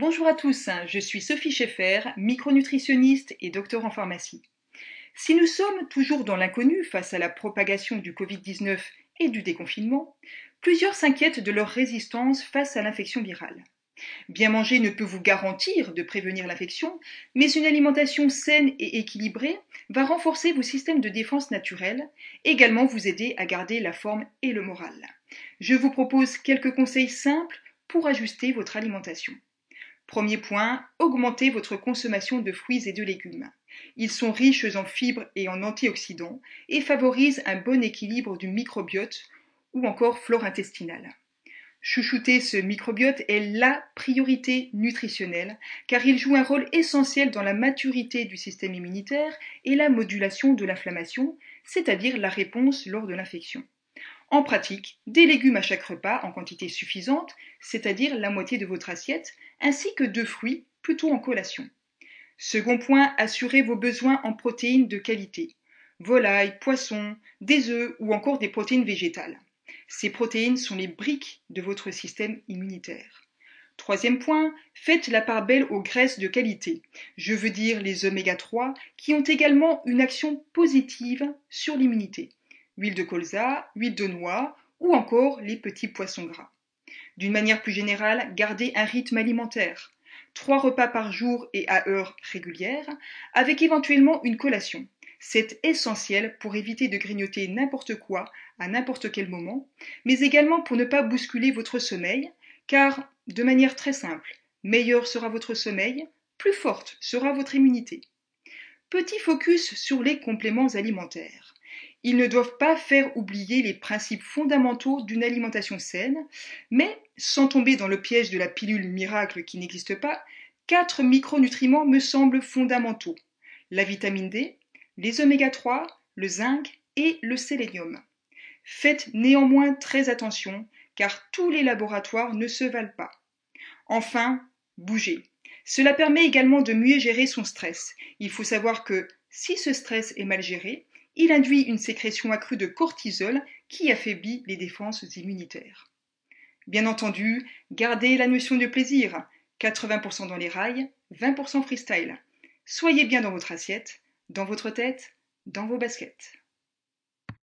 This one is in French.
Bonjour à tous, je suis Sophie Schaeffer, micronutritionniste et docteur en pharmacie. Si nous sommes toujours dans l'inconnu face à la propagation du Covid-19 et du déconfinement, plusieurs s'inquiètent de leur résistance face à l'infection virale. Bien manger ne peut vous garantir de prévenir l'infection, mais une alimentation saine et équilibrée va renforcer vos systèmes de défense naturels, également vous aider à garder la forme et le moral. Je vous propose quelques conseils simples pour ajuster votre alimentation. Premier point, augmentez votre consommation de fruits et de légumes. Ils sont riches en fibres et en antioxydants et favorisent un bon équilibre du microbiote ou encore flore intestinale. Chouchouter ce microbiote est la priorité nutritionnelle car il joue un rôle essentiel dans la maturité du système immunitaire et la modulation de l'inflammation, c'est-à-dire la réponse lors de l'infection. En pratique, des légumes à chaque repas en quantité suffisante, c'est-à-dire la moitié de votre assiette, ainsi que deux fruits, plutôt en collation. Second point, assurez vos besoins en protéines de qualité. Volaille, poisson, des œufs ou encore des protéines végétales. Ces protéines sont les briques de votre système immunitaire. Troisième point, faites la part belle aux graisses de qualité. Je veux dire les oméga 3 qui ont également une action positive sur l'immunité huile de colza, huile de noix ou encore les petits poissons gras. D'une manière plus générale, gardez un rythme alimentaire. Trois repas par jour et à heure régulière, avec éventuellement une collation. C'est essentiel pour éviter de grignoter n'importe quoi à n'importe quel moment, mais également pour ne pas bousculer votre sommeil, car, de manière très simple, meilleur sera votre sommeil, plus forte sera votre immunité. Petit focus sur les compléments alimentaires. Ils ne doivent pas faire oublier les principes fondamentaux d'une alimentation saine, mais sans tomber dans le piège de la pilule miracle qui n'existe pas, quatre micronutriments me semblent fondamentaux. La vitamine D, les oméga 3, le zinc et le sélénium. Faites néanmoins très attention, car tous les laboratoires ne se valent pas. Enfin, bougez. Cela permet également de mieux gérer son stress. Il faut savoir que si ce stress est mal géré, il induit une sécrétion accrue de cortisol qui affaiblit les défenses immunitaires. Bien entendu, gardez la notion de plaisir. 80% dans les rails, 20% freestyle. Soyez bien dans votre assiette, dans votre tête, dans vos baskets.